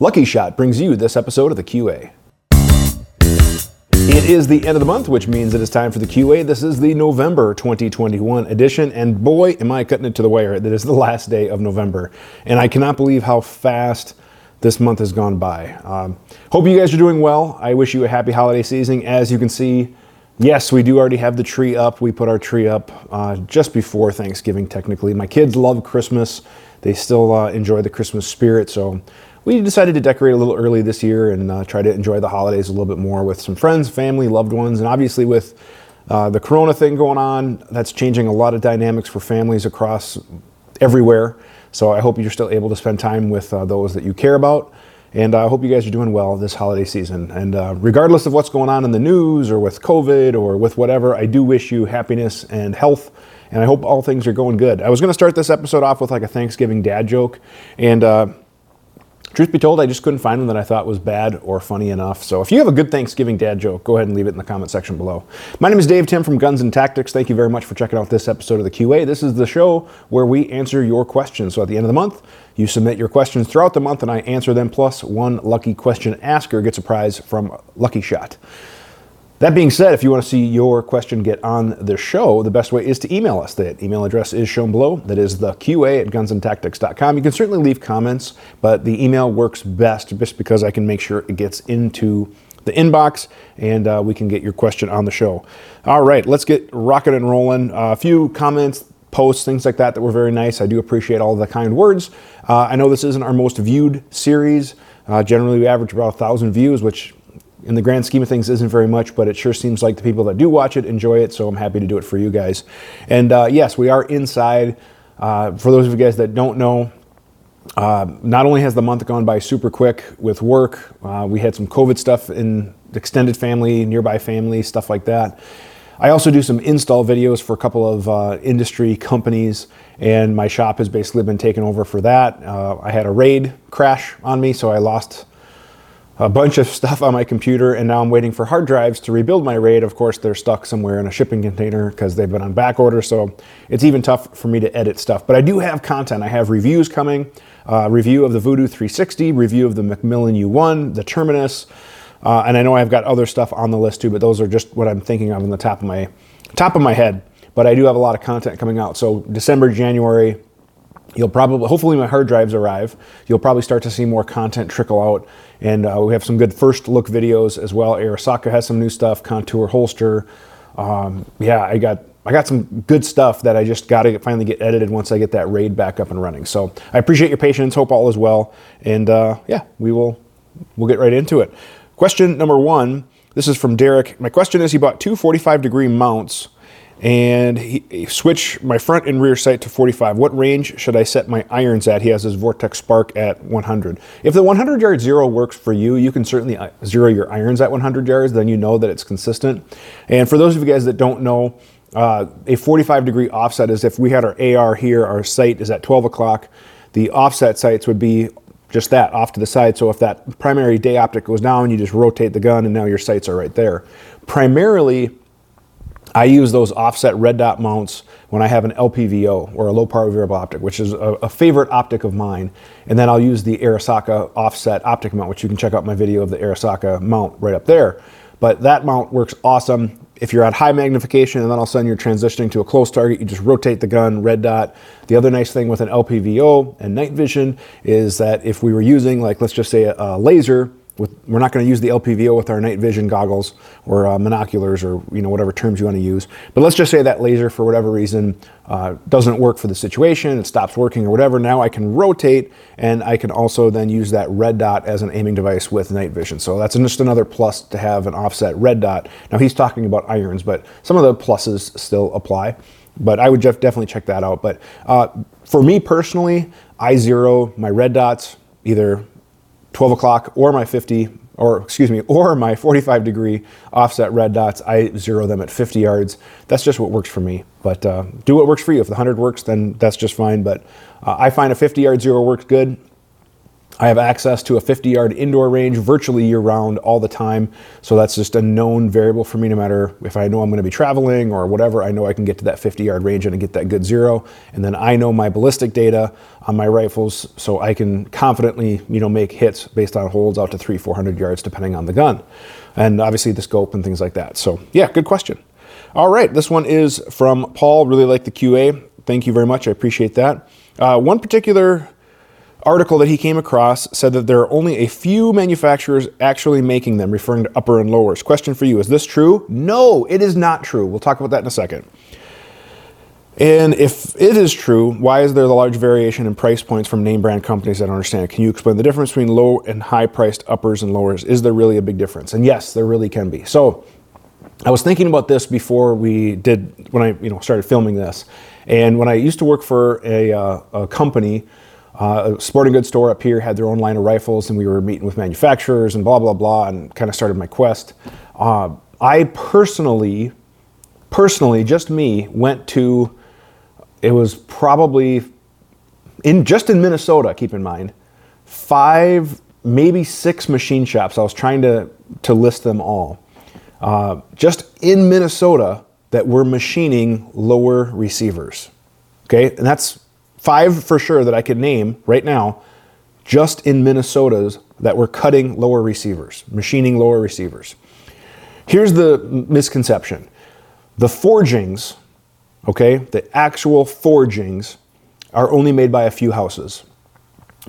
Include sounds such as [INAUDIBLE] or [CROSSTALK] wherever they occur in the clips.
Lucky Shot brings you this episode of the QA. It is the end of the month, which means it is time for the QA. This is the November 2021 edition, and boy, am I cutting it to the wire. That is the last day of November, and I cannot believe how fast this month has gone by. Um, hope you guys are doing well. I wish you a happy holiday season. As you can see, yes, we do already have the tree up. We put our tree up uh, just before Thanksgiving, technically. My kids love Christmas. They still uh, enjoy the Christmas spirit, so we decided to decorate a little early this year and uh, try to enjoy the holidays a little bit more with some friends, family, loved ones, and obviously with uh, the corona thing going on, that's changing a lot of dynamics for families across everywhere. So I hope you're still able to spend time with uh, those that you care about. And I hope you guys are doing well this holiday season. And uh, regardless of what's going on in the news or with COVID or with whatever, I do wish you happiness and health. And I hope all things are going good. I was going to start this episode off with like a Thanksgiving dad joke. And uh, Truth be told, I just couldn't find one that I thought was bad or funny enough. So if you have a good Thanksgiving dad joke, go ahead and leave it in the comment section below. My name is Dave Tim from Guns and Tactics. Thank you very much for checking out this episode of the QA. This is the show where we answer your questions. So at the end of the month, you submit your questions throughout the month and I answer them, plus one lucky question asker gets a prize from Lucky Shot. That being said, if you want to see your question get on the show, the best way is to email us. That email address is shown below. That is the QA at gunsandtactics.com. You can certainly leave comments, but the email works best just because I can make sure it gets into the inbox and uh, we can get your question on the show. All right, let's get rocking and rolling. Uh, a few comments, posts, things like that that were very nice. I do appreciate all the kind words. Uh, I know this isn't our most viewed series. Uh, generally, we average about a thousand views, which in the grand scheme of things isn't very much, but it sure seems like the people that do watch it enjoy it, so I'm happy to do it for you guys. And uh, yes, we are inside. Uh, for those of you guys that don't know, uh, not only has the month gone by super quick with work, uh, we had some COVID stuff in extended family, nearby family, stuff like that. I also do some install videos for a couple of uh, industry companies, and my shop has basically been taken over for that. Uh, I had a raid crash on me, so I lost a bunch of stuff on my computer, and now I'm waiting for hard drives to rebuild my RAID. Of course, they're stuck somewhere in a shipping container because they've been on back order, so it's even tough for me to edit stuff. But I do have content. I have reviews coming, uh, review of the Voodoo 360, review of the Macmillan U1, the Terminus, uh, and I know I've got other stuff on the list too, but those are just what I'm thinking of on the top of my top of my head. But I do have a lot of content coming out. So December, January, You'll probably, hopefully, my hard drives arrive. You'll probably start to see more content trickle out, and uh, we have some good first look videos as well. Arisaka has some new stuff, Contour holster. Um, yeah, I got I got some good stuff that I just got to finally get edited once I get that raid back up and running. So I appreciate your patience. Hope all is well, and uh, yeah, we will we'll get right into it. Question number one. This is from Derek. My question is: He bought two 45 degree mounts and he, he switch my front and rear sight to 45. What range should I set my irons at? He has his Vortex Sparc at 100. If the 100 yard zero works for you, you can certainly uh, zero your irons at 100 yards. Then you know that it's consistent. And for those of you guys that don't know, uh, a 45 degree offset is if we had our AR here, our sight is at 12 o'clock. The offset sights would be just that off to the side. So if that primary day optic goes down, you just rotate the gun and now your sights are right there. Primarily, I use those offset red dot mounts when I have an LPVO or a low power variable optic, which is a, a, favorite optic of mine. And then I'll use the Arisaka offset optic mount, which you can check out my video of the Arisaka mount right up there. But that mount works awesome. If you're at high magnification and then all of a sudden you're transitioning to a close target, you just rotate the gun, red dot. The other nice thing with an LPVO and night vision is that if we were using, like, let's just say a, a laser, with, we're not going to use the LPVO with our night vision goggles or uh, monoculars or you know whatever terms you want to use. But let's just say that laser, for whatever reason, uh, doesn't work for the situation. It stops working or whatever. Now I can rotate, and I can also then use that red dot as an aiming device with night vision. So that's just another plus to have an offset red dot. Now he's talking about irons, but some of the pluses still apply. But I would definitely check that out. But uh, for me personally, I zero my red dots either 12 o'clock or my 50 or excuse me, or my 45 degree offset red dots, I zero them at 50 yards. That's just what works for me. But uh, do what works for you. If the 100 works, then that's just fine. But uh, I find a 50 yard zero works good. I have access to a 50 yard indoor range virtually year round all the time. So that's just a known variable for me no matter if I know I'm going to be traveling or whatever. I know I can get to that 50 yard range and get that good zero. And then I know my ballistic data on my rifles so I can confidently, you know, make hits based on holds out to three, 400 yards depending on the gun. And obviously the scope and things like that. So yeah, good question. All right, this one is from Paul. Really like the QA. Thank you very much. I appreciate that. Uh, one particular article that he came across said that there are only a few manufacturers actually making them, referring to upper and lowers. Question for you Is this true? No, it is not true. We'll talk about that in a second. And if it is true, why is there the large variation in price points from name brand companies? I don't understand. Can you explain the difference between low and high priced uppers and lowers? Is there really a big difference? And yes, there really can be. So I was thinking about this before we did, when I you know, started filming this. And when I used to work for a, uh, a company, uh, a sporting goods store up here had their own line of rifles, and we were meeting with manufacturers and blah blah blah, and kind of started my quest. Uh, I personally, personally, just me, went to. It was probably in just in Minnesota. Keep in mind, five, maybe six machine shops. I was trying to to list them all. Uh, just in Minnesota that were machining lower receivers. Okay, and that's five for sure that I could name right now, just in Minnesota's that were cutting lower receivers, machining lower receivers. Here's the misconception the forgings, okay, the actual forgings are only made by a few houses.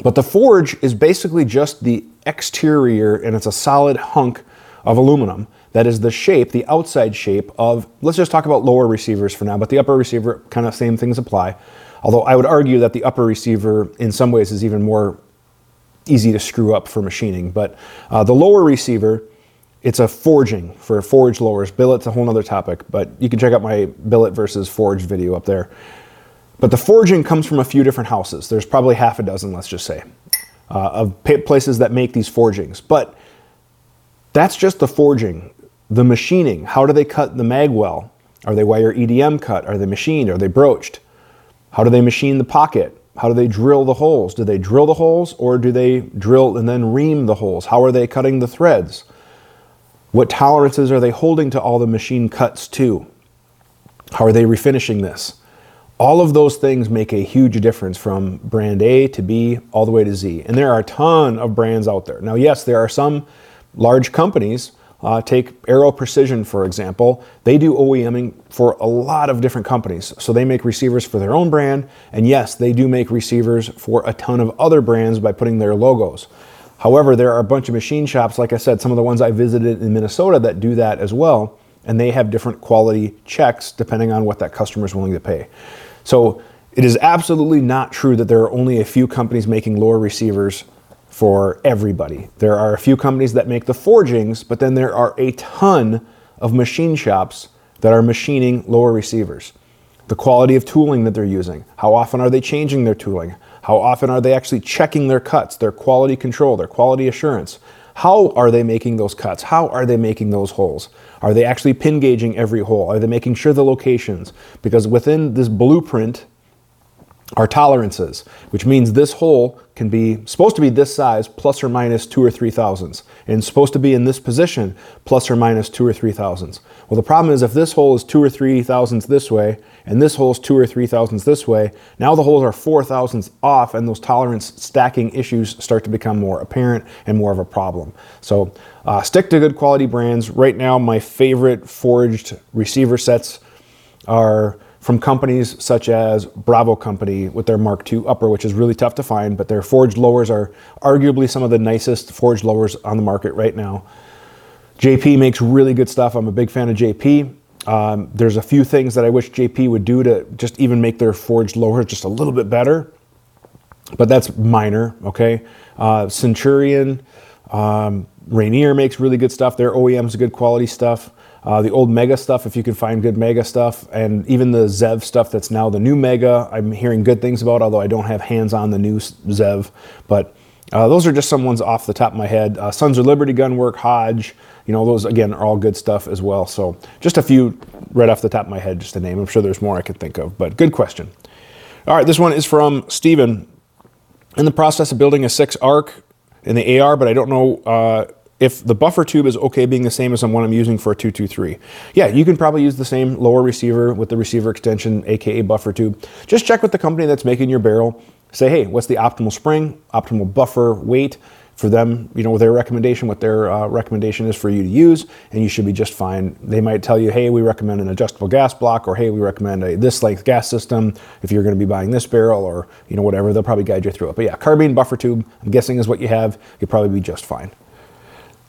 But the forge is basically just the exterior, and it's a solid hunk of aluminum that is the shape, the outside shape of, let's just talk about lower receivers for now, but the upper receiver, kind of same things apply. Although I would argue that the upper receiver, in some ways, is even more easy to screw up for machining. But uh, the lower receiver, it's a forging for forged lowers. Billet's a whole other topic, but you can check out my billet versus forged video up there. But the forging comes from a few different houses. There's probably half a dozen, let's just say, uh, of places that make these forgings. But that's just the forging. The machining, how do they cut the mag well? Are they wire EDM cut? Are they machined? Are they broached? How do they machine the pocket? How do they drill the holes? Do they drill the holes or do they drill and then ream the holes? How are they cutting the threads? What tolerances are they holding to all the machine cuts to? How are they refinishing this? All of those things make a huge difference from brand A to B all the way to Z. And there are a ton of brands out there. Now, yes, there are some large companies uh, take Aero Precision, for example. They do OEMing for a lot of different companies. So they make receivers for their own brand. And yes, they do make receivers for a ton of other brands by putting their logos. However, there are a bunch of machine shops, like I said, some of the ones I visited in Minnesota that do that as well. And they have different quality checks depending on what that customer is willing to pay. So it is absolutely not true that there are only a few companies making lower receivers for everybody. There are a few companies that make the forgings, but then there are a ton of machine shops that are machining lower receivers. The quality of tooling that they're using, how often are they changing their tooling? How often are they actually checking their cuts, their quality control, their quality assurance? How are they making those cuts? How are they making those holes? Are they actually pin gauging every hole? Are they making sure the locations? Because within this blueprint are tolerances, which means this hole can be supposed to be this size plus or minus two or three thousandths, and supposed to be in this position plus or minus two or three thousandths. Well, the problem is if this hole is two or three thousandths this way, and this hole is two or three thousandths this way, now the holes are four thousandths off, and those tolerance stacking issues start to become more apparent and more of a problem. So uh, stick to good quality brands. Right now, my favorite forged receiver sets are from companies such as Bravo Company with their Mark II upper, which is really tough to find, but their forged lowers are arguably some of the nicest forged lowers on the market right now. JP makes really good stuff. I'm a big fan of JP. Um, there's a few things that I wish JP would do to just even make their forged lowers just a little bit better, but that's minor, okay? Uh, Centurion, um, Rainier makes really good stuff. Their OEM's good quality stuff. Uh, the old Mega stuff, if you can find good Mega stuff, and even the Zev stuff that's now the new Mega, I'm hearing good things about, although I don't have hands on the new Zev. But uh, those are just some ones off the top of my head. Uh, Sons of Liberty Gunwork, Hodge, you know, those again are all good stuff as well. So just a few right off the top of my head, just to name. I'm sure there's more I could think of, but good question. All right, this one is from Steven. In the process of building a six ARC in the AR, but I don't know uh, if the buffer tube is okay being the same as the one I'm using for a 223. Yeah, you can probably use the same lower receiver with the receiver extension, aka buffer tube. Just check with the company that's making your barrel. Say, hey, what's the optimal spring, optimal buffer weight? for them, you know, their recommendation, what their uh, recommendation is for you to use, and you should be just fine. They might tell you, hey, we recommend an adjustable gas block, or hey, we recommend a this length gas system if you're going to be buying this barrel, or you know, whatever. They'll probably guide you through it. But yeah, carbine buffer tube, I'm guessing is what you have. You'll probably be just fine.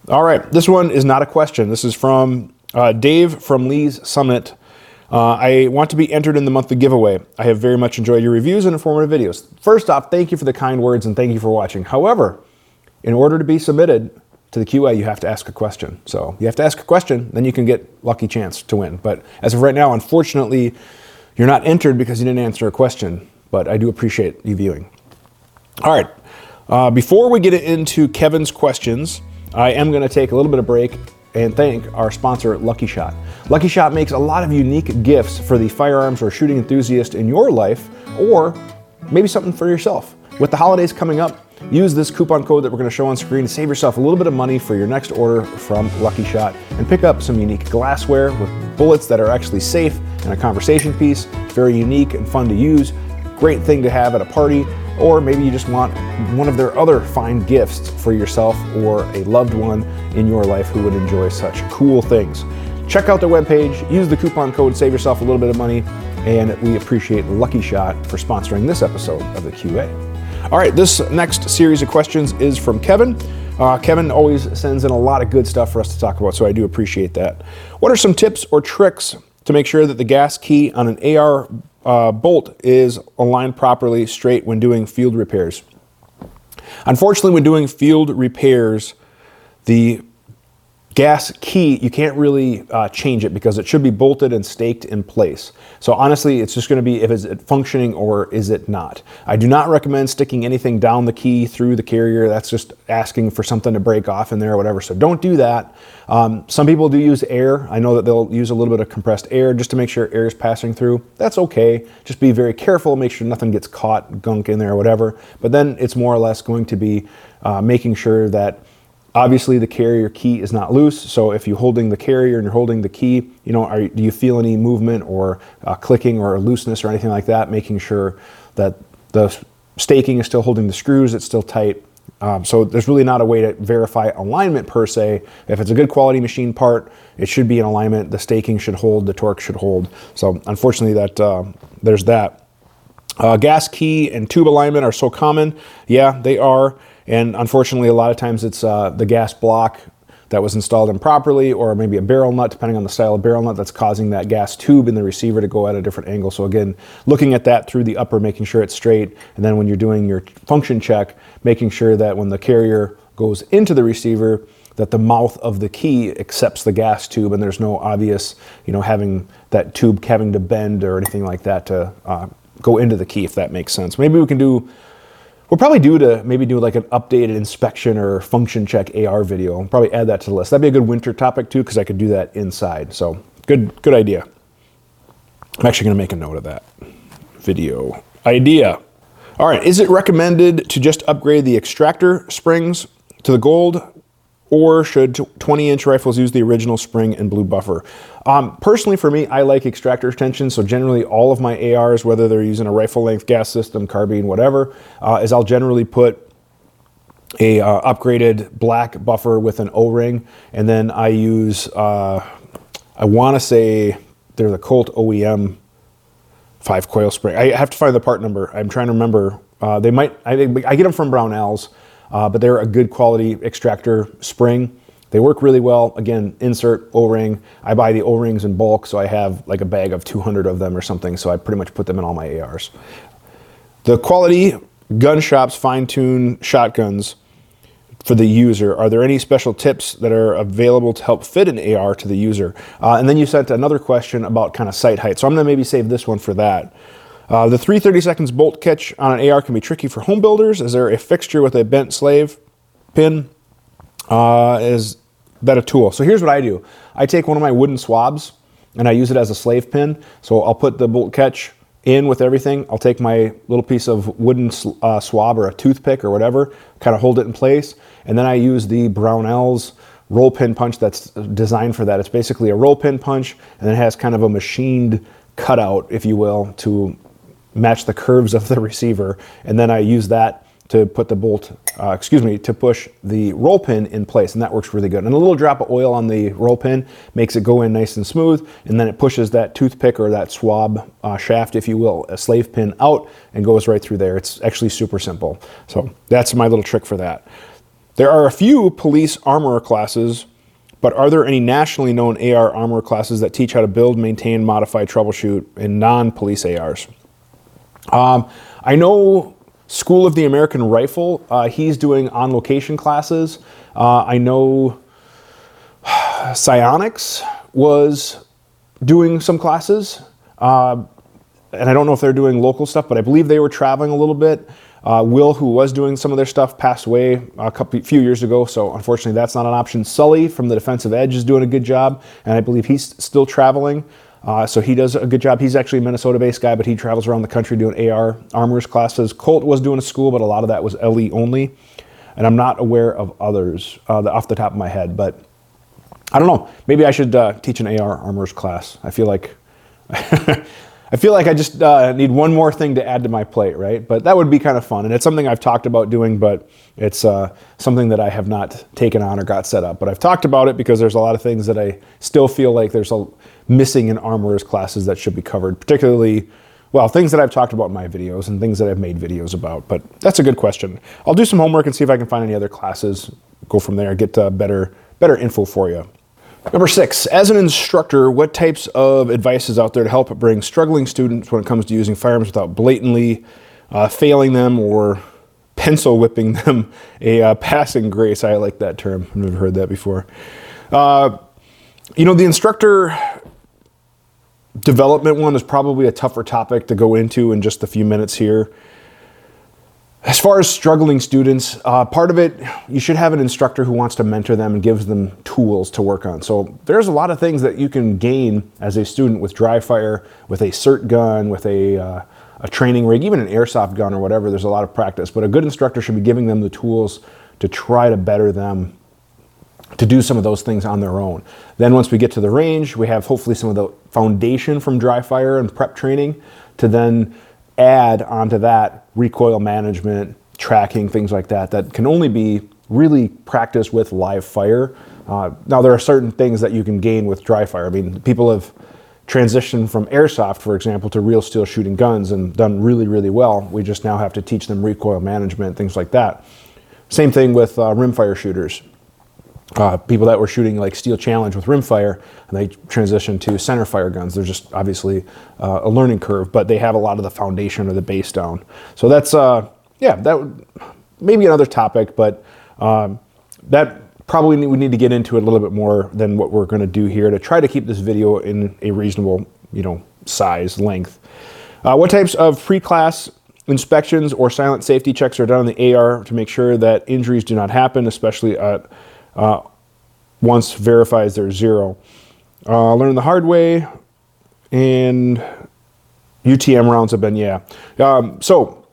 All right, this one is not a question. This is from uh, Dave from Lee's Summit. Uh, I want to be entered in the monthly giveaway. I have very much enjoyed your reviews and informative videos. First off, thank you for the kind words and thank you for watching. However, in order to be submitted to the QA, you have to ask a question. So you have to ask a question, then you can get lucky chance to win. But as of right now, unfortunately, you're not entered because you didn't answer a question. But I do appreciate you viewing. All right. Uh, before we get into Kevin's questions, I am going to take a little bit of break and thank our sponsor, Lucky Shot. Lucky Shot makes a lot of unique gifts for the firearms or shooting enthusiast in your life, or maybe something for yourself. With the holidays coming up, Use this coupon code that we're going to show on screen to save yourself a little bit of money for your next order from Lucky Shot and pick up some unique glassware with bullets that are actually safe and a conversation piece. Very unique and fun to use. Great thing to have at a party, or maybe you just want one of their other fine gifts for yourself or a loved one in your life who would enjoy such cool things. Check out their webpage, use the coupon code, save yourself a little bit of money, and we appreciate Lucky Shot for sponsoring this episode of the QA. All right, this next series of questions is from Kevin. Uh, Kevin always sends in a lot of good stuff for us to talk about, so I do appreciate that. What are some tips or tricks to make sure that the gas key on an AR uh, bolt is aligned properly straight when doing field repairs? Unfortunately, when doing field repairs, the gas key, you can't really uh, change it because it should be bolted and staked in place. So honestly, it's just going to be if it's functioning or is it not. I do not recommend sticking anything down the key through the carrier. That's just asking for something to break off in there or whatever. So don't do that. Um, some people do use air. I know that they'll use a little bit of compressed air just to make sure air is passing through. That's okay. Just be very careful. Make sure nothing gets caught, gunk in there or whatever. But then it's more or less going to be uh, making sure that Obviously, the carrier key is not loose, so if you're holding the carrier and you're holding the key, you know, are, do you feel any movement or uh, clicking or looseness or anything like that? Making sure that the staking is still holding the screws, it's still tight. Um, so there's really not a way to verify alignment per se. If it's a good quality machine part, it should be in alignment. The staking should hold, the torque should hold. So unfortunately, that uh, there's that. Uh, gas key and tube alignment are so common. Yeah, they are. And unfortunately, a lot of times it's uh, the gas block that was installed improperly, or maybe a barrel nut, depending on the style of barrel nut, that's causing that gas tube in the receiver to go at a different angle. So, again, looking at that through the upper, making sure it's straight, and then when you're doing your function check, making sure that when the carrier goes into the receiver, that the mouth of the key accepts the gas tube and there's no obvious, you know, having that tube having to bend or anything like that to uh, go into the key, if that makes sense. Maybe we can do We'll probably due to maybe do like an updated inspection or function check AR video. I'll probably add that to the list. That'd be a good winter topic too, because I could do that inside. So good, good idea. I'm actually going to make a note of that video idea. All right, is it recommended to just upgrade the extractor springs to the gold or should 20 inch rifles use the original spring and blue buffer? Um, personally, for me, I like extractor tension. So generally, all of my ARs, whether they're using a rifle length gas system, carbine, whatever, uh, is I'll generally put a uh, upgraded black buffer with an O-ring, and then I use uh, I want to say they're the Colt OEM five coil spring. I have to find the part number. I'm trying to remember. Uh, they might I, I get them from Brownells uh, but they're a good quality extractor spring. They work really well. Again, insert O-ring. I buy the O-rings in bulk, so I have like a bag of 200 of them or something. So I pretty much put them in all my ARs. The quality gun shops fine tune shotguns for the user. Are there any special tips that are available to help fit an AR to the user? Uh, and then you sent another question about kind of sight height. So I'm going to maybe save this one for that. Uh, the 330 seconds bolt catch on an AR can be tricky for home builders. Is there a fixture with a bent slave pin? Uh, is that a tool? So here's what I do. I take one of my wooden swabs and I use it as a slave pin. So I'll put the bolt catch in with everything. I'll take my little piece of wooden uh, swab or a toothpick or whatever, kind of hold it in place, and then I use the Brownells roll pin punch that's designed for that. It's basically a roll pin punch, and it has kind of a machined cutout, if you will, to match the curves of the receiver, and then I use that to put the bolt, uh, excuse me, to push the roll pin in place, and that works really good. And a little drop of oil on the roll pin makes it go in nice and smooth, and then it pushes that toothpick or that swab uh, shaft, if you will, a slave pin out and goes right through there. It's actually super simple. So that's my little trick for that. There are a few police armorer classes, but are there any nationally known AR armor classes that teach how to build, maintain, modify, troubleshoot in non-police ARs? Um, I know School of the American Rifle, uh, he's doing on location classes. Uh, I know [SIGHS] Sionics was doing some classes. Uh, and I don't know if they're doing local stuff, but I believe they were traveling a little bit. Uh, Will, who was doing some of their stuff, passed away a couple few years ago, so unfortunately that's not an option. Sully from the Defensive Edge is doing a good job, and I believe he's still traveling. Uh, so he does a good job. He's actually a Minnesota-based guy, but he travels around the country doing AR armors classes. Colt was doing a school, but a lot of that was LE only. And I'm not aware of others uh, off the top of my head, but I don't know. Maybe I should uh, teach an AR armors class. I feel like [LAUGHS] I feel like I just uh, need one more thing to add to my plate, right? But that would be kind of fun, and it's something I've talked about doing, but it's uh, something that I have not taken on or got set up. But I've talked about it because there's a lot of things that I still feel like there's a missing in armorers classes that should be covered, particularly. Well, things that I've talked about in my videos and things that I've made videos about, but that's a good question. I'll do some homework and see if I can find any other classes, go from there, get uh, better, better info for you. Number six, as an instructor, what types of advice is out there to help bring struggling students when it comes to using firearms without blatantly uh, failing them or pencil whipping them [LAUGHS] a uh, passing grace? I like that term. I've never heard that before. Uh, you know, the instructor development one is probably a tougher topic to go into in just a few minutes here. As far as struggling students, uh, part of it, you should have an instructor who wants to mentor them and gives them tools to work on. So there's a lot of things that you can gain as a student with dry fire, with a SIRT gun, with a, uh, a training rig, even an airsoft gun or whatever. There's a lot of practice, but a good instructor should be giving them the tools to try to better them to do some of those things on their own. Then once we get to the range, we have hopefully some of the foundation from dry fire and prep training to then add onto that recoil management, tracking, things like that, that can only be really practiced with live fire. Uh, now, there are certain things that you can gain with dry fire. I mean, people have transitioned from airsoft, for example, to real steel shooting guns and done really, really well. We just now have to teach them recoil management, things like that. Same thing with uh, rimfire shooters uh, people that were shooting like steel challenge with rimfire and they transitioned to center fire guns. There's just obviously uh, a learning curve but they have a lot of the foundation or the base down so that's uh, yeah that would maybe another topic but um, that probably we need to get into it a little bit more than what we're going to do here to try to keep this video in a reasonable you know size length. Uh, what types of pre-class inspections or silent safety checks are done on the AR to make sure that injuries do not happen especially at uh, once verifies they're zero. Uh, learn the hard way, and UTM rounds have been yeah. Um, so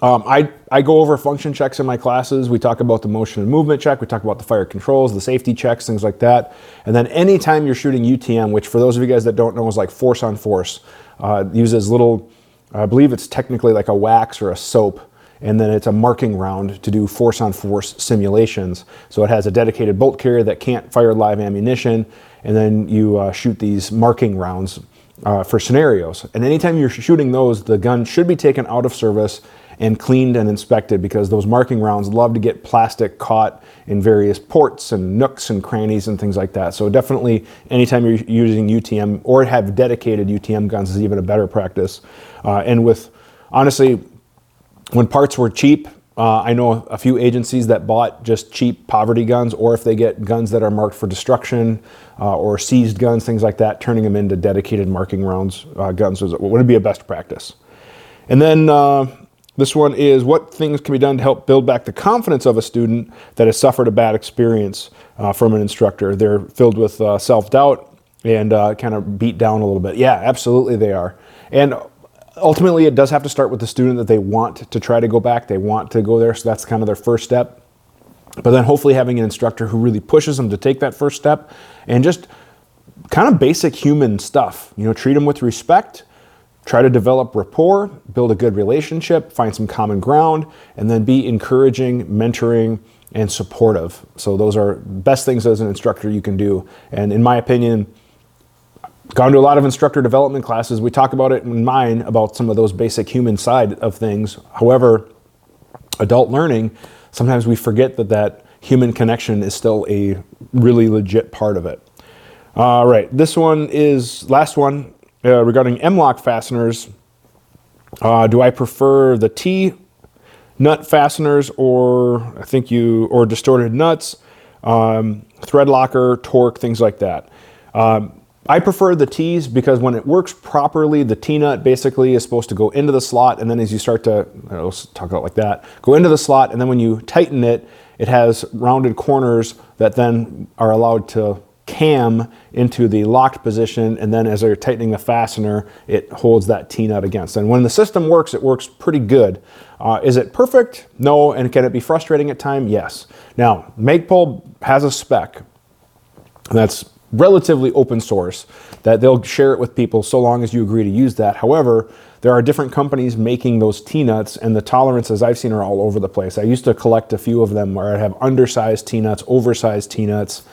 um, I I go over function checks in my classes. We talk about the motion and movement check. We talk about the fire controls, the safety checks, things like that. And then anytime you're shooting UTM, which for those of you guys that don't know is like force on force, uh, uses little. I believe it's technically like a wax or a soap and then it's a marking round to do force on force simulations. So it has a dedicated bolt carrier that can't fire live ammunition, and then you uh, shoot these marking rounds uh, for scenarios. And anytime you're shooting those, the gun should be taken out of service and cleaned and inspected because those marking rounds love to get plastic caught in various ports and nooks and crannies and things like that. So definitely anytime you're using UTM or have dedicated UTM guns is even a better practice. Uh, and with honestly, when parts were cheap, uh, I know a few agencies that bought just cheap poverty guns, or if they get guns that are marked for destruction uh, or seized guns, things like that, turning them into dedicated marking rounds uh, guns was, would be a best practice. And then uh, this one is what things can be done to help build back the confidence of a student that has suffered a bad experience uh, from an instructor. They're filled with uh, self doubt and kind of beat down a little bit. Yeah, absolutely they are. And ultimately, it does have to start with the student that they want to try to go back. They want to go there, so that's kind of their first step. But then hopefully having an instructor who really pushes them to take that first step and just kind of basic human stuff. You know, treat them with respect, try to develop rapport, build a good relationship, find some common ground, and then be encouraging, mentoring, and supportive. So those are best things as an instructor you can do. And in my opinion, gone to a lot of instructor development classes. We talk about it in mine about some of those basic human side of things. However, adult learning, sometimes we forget that that human connection is still a really legit part of it. All right, this one is last one uh, regarding M-LOK fasteners. Uh, do I prefer the T nut fasteners or I think you or distorted nuts, um, thread locker, torque, things like that? Um, I prefer the T's because when it works properly, the T nut basically is supposed to go into the slot, and then as you start to, let's talk about like that, go into the slot, and then when you tighten it, it has rounded corners that then are allowed to cam into the locked position, and then as they're tightening the fastener, it holds that T nut against. And when the system works, it works pretty good. Uh, is it perfect? No. And can it be frustrating at times? Yes. Now, Magpul has a spec that's relatively open source that they'll share it with people so long as you agree to use that. However, there are different companies making those T-nuts and the tolerances I've seen are all over the place. I used to collect a few of them where I'd have undersized T-nuts, oversized T-nuts,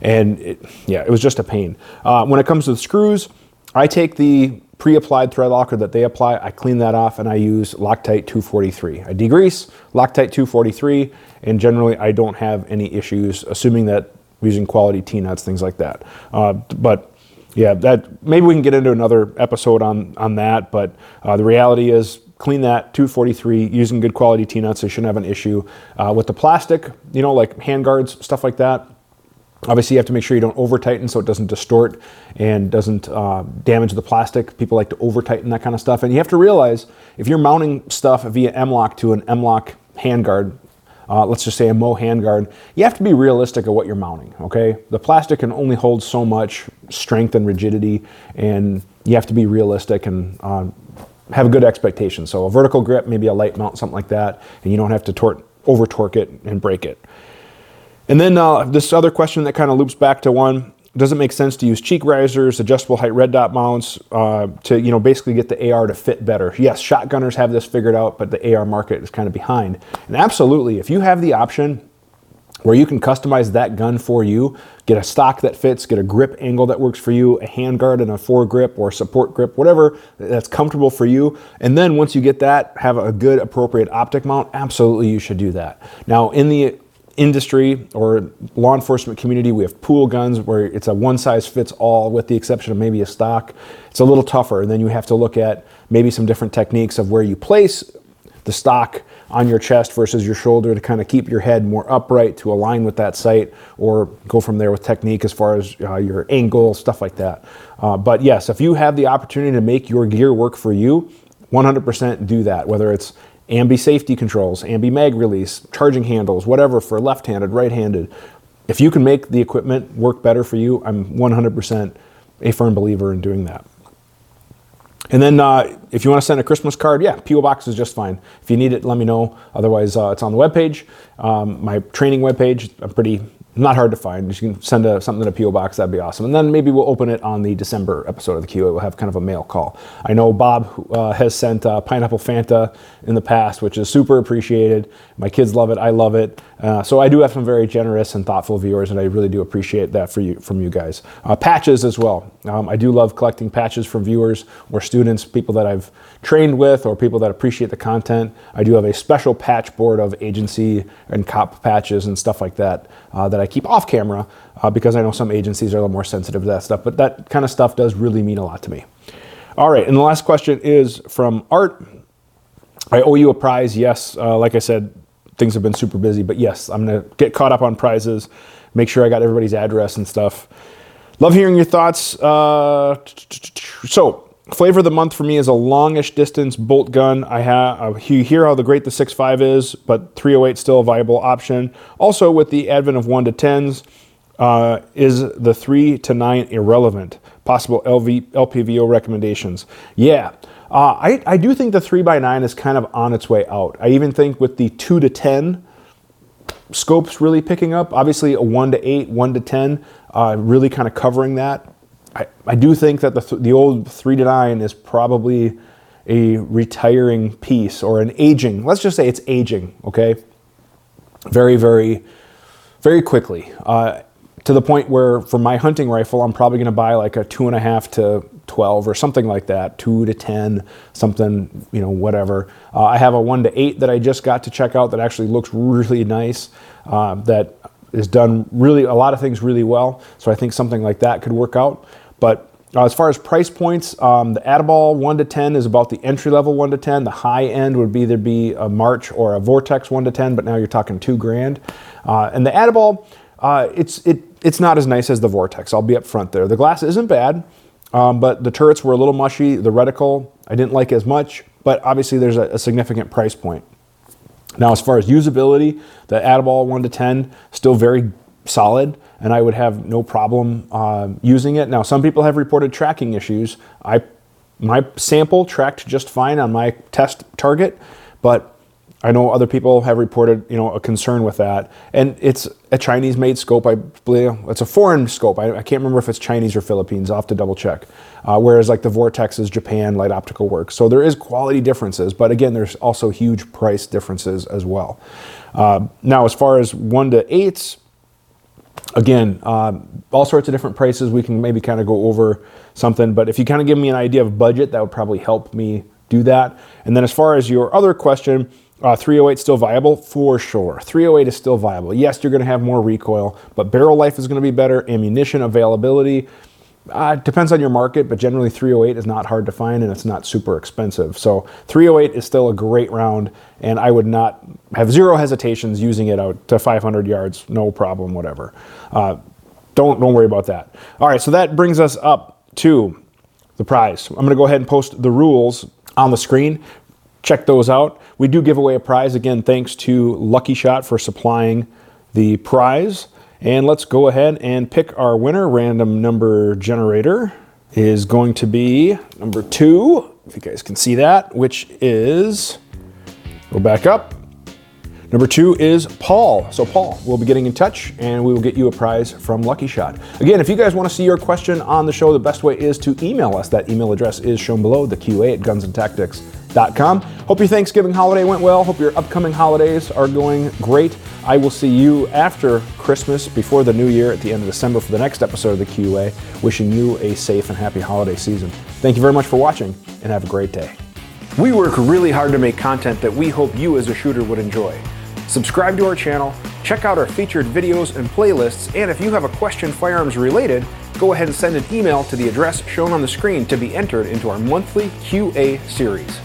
and it, yeah, it was just a pain. Uh, when it comes to the screws, I take the pre-applied thread locker that they apply, I clean that off and I use Loctite 243. I degrease Loctite 243 and generally I don't have any issues assuming that using quality T-nuts, things like that. Uh, but yeah, that maybe we can get into another episode on on that. But uh, the reality is, clean that 243 using good quality T-nuts. You shouldn't have an issue uh, with the plastic. You know, like hand guards, stuff like that. Obviously, you have to make sure you don't over tighten so it doesn't distort and doesn't uh, damage the plastic. People like to over tighten that kind of stuff. And you have to realize if you're mounting stuff via M-LOK to an M-LOK handguard, uh, let's just say a MOE handguard, you have to be realistic of what you're mounting, okay? The plastic can only hold so much strength and rigidity, and you have to be realistic and uh, have a good expectation. So a vertical grip, maybe a light mount, something like that, and you don't have to tor- over torque it and break it. And then uh, this other question that kind of loops back to one does it make sense to use cheek risers, adjustable height red dot mounts uh, to you know basically get the AR to fit better? Yes, shotgunners have this figured out, but the AR market is kind of behind. And absolutely, if you have the option where you can customize that gun for you, get a stock that fits, get a grip angle that works for you, a handguard and a foregrip or support grip, whatever that's comfortable for you. And then once you get that, have a good appropriate optic mount, absolutely you should do that. Now in the industry or law enforcement community, we have pool guns where it's a one size fits all with the exception of maybe a stock. It's a little tougher. And then you have to look at maybe some different techniques of where you place the stock on your chest versus your shoulder to kind of keep your head more upright to align with that sight or go from there with technique as far as uh, your angle, stuff like that. Uh, but yes, if you have the opportunity to make your gear work for you, 100% do that, whether it's ambi safety controls, ambi mag release, charging handles, whatever for left-handed, right-handed. If you can make the equipment work better for you, I'm 100% a firm believer in doing that. And then uh, if you want to send a Christmas card, yeah, PO box is just fine. If you need it, let me know. Otherwise, uh, it's on the webpage, um, my training webpage. I'm pretty not hard to find. You can send a, something in a PO box. That'd be awesome. And then maybe we'll open it on the December episode of the QA. We'll have kind of a mail call. I know Bob uh, has sent uh, pineapple Fanta in the past, which is super appreciated. My kids love it. I love it. Uh, so I do have some very generous and thoughtful viewers, and I really do appreciate that for you from you guys. Uh, patches as well. Um, I do love collecting patches from viewers or students, people that I've trained with, or people that appreciate the content. I do have a special patch board of agency and cop patches and stuff like that uh, that I keep off camera uh, because I know some agencies are a little more sensitive to that stuff. But that kind of stuff does really mean a lot to me. All right, and the last question is from Art. I owe you a prize. Yes, uh, like I said, things have been super busy, but yes, I'm gonna get caught up on prizes, make sure I got everybody's address and stuff. Love hearing your thoughts. Uh, so Flavor of the month for me is a longish distance bolt gun. I have uh, you hear how the great the 6.5 is, but 308 still a viable option. Also, with the advent of one to tens, uh, is the three to nine irrelevant? Possible LV, LPVO recommendations? Yeah, Uh, I, I do think the three by nine is kind of on its way out. I even think with the 2 to 10 scopes really picking up, obviously a 1 to 8, 1 to 10, uh, really kind of covering that. I, I do think that the, th- the old 3 to 9 is probably a retiring piece or an aging, let's just say it's aging, okay? Very, very, very quickly. Uh, to the point where for my hunting rifle, I'm probably going to buy like a two and a half to 12 or something like that, two to 10, something, you know, whatever. Uh, I have a one to eight that I just got to check out that actually looks really nice, uh, that is done really, a lot of things really well. So I think something like that could work out. But uh, as far as price points, um, the Atibal 1 to 10 is about the entry level 1 to 10. The high end would either be a March or a Vortex 1 to 10, but now you're talking two grand. Uh, and the Atibal, uh, it's it it's not as nice as the Vortex. I'll be up front there. The glass isn't bad, um, but the turrets were a little mushy. The reticle I didn't like as much, but obviously there's a, a significant price point. Now, as far as usability, the Atibal 1 to 10 still very solid, and I would have no problem uh, using it. Now, some people have reported tracking issues. I my sample tracked just fine on my test target, but I know other people have reported, you know, a concern with that, and it's a Chinese-made scope. I believe it's a foreign scope. I, I can't remember if it's Chinese or Philippines. I'll have to double check. Uh, whereas like the Vortex is Japan Light Optical Works. So there is quality differences, but again, there's also huge price differences as well. Uh, now, as far as one to eights, again, uh, all sorts of different prices. We can maybe kind of go over something, but if you kind of give me an idea of budget, that would probably help me do that. And then as far as your other question uh, 308 still viable? For sure. 308 is still viable. Yes, you're going to have more recoil, but barrel life is going to be better. Ammunition availability uh, depends on your market, but generally 308 is not hard to find and it's not super expensive. So 308 is still a great round, and I would not have zero hesitations using it out to 500 yards, no problem, whatever. Uh, don't don't worry about that. All right, so that brings us up to the prize. I'm going to go ahead and post the rules on the screen check those out. We do give away a prize. Again, thanks to Lucky Shot for supplying the prize. And let's go ahead and pick our winner. Random number generator is going to be number two, if you guys can see that, which is, go back up. Number two is Paul. So, Paul, we'll be getting in touch and we will get you a prize from Lucky Shot. Again, if you guys want to see your question on the show, the best way is to email us. That email address is shown below, the QA at Hope your Thanksgiving holiday went well. Hope your upcoming holidays are going great. I will see you after Christmas, before the new year, at the end of December for the next episode of the QA. Wishing you a safe and happy holiday season. Thank you very much for watching and have a great day. We work really hard to make content that we hope you as a shooter would enjoy. Subscribe to our channel, check out our featured videos and playlists, and if you have a question firearms related, go ahead and send an email to the address shown on the screen to be entered into our monthly QA series.